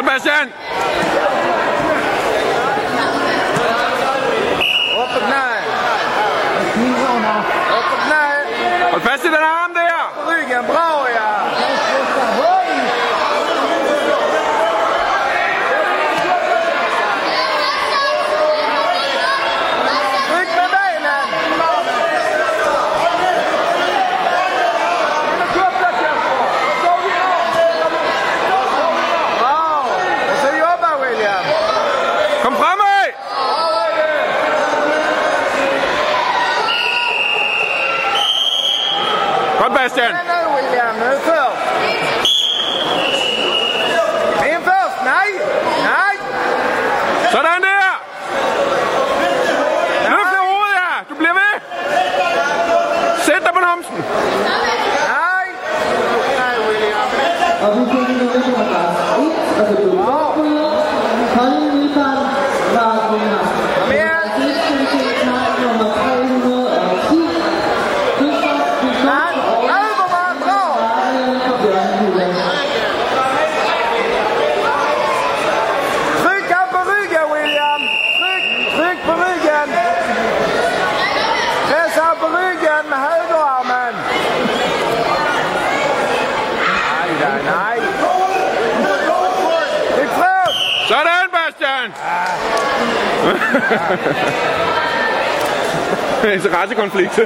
Bastian! Op på knæet. Op på knæet. Hold fast i den arm der! Ryggen, bravo Kom fremad! Godt, Bastian! William. Først. En først. Nej. Nej. Sådan der! Løft af hovedet, ja! Du bliver ved! Sæt dig på numsen! Nej. Nej, William. Nej, nej, nej. Tryk frem. Sådan, Bastian! Interessekonflikt.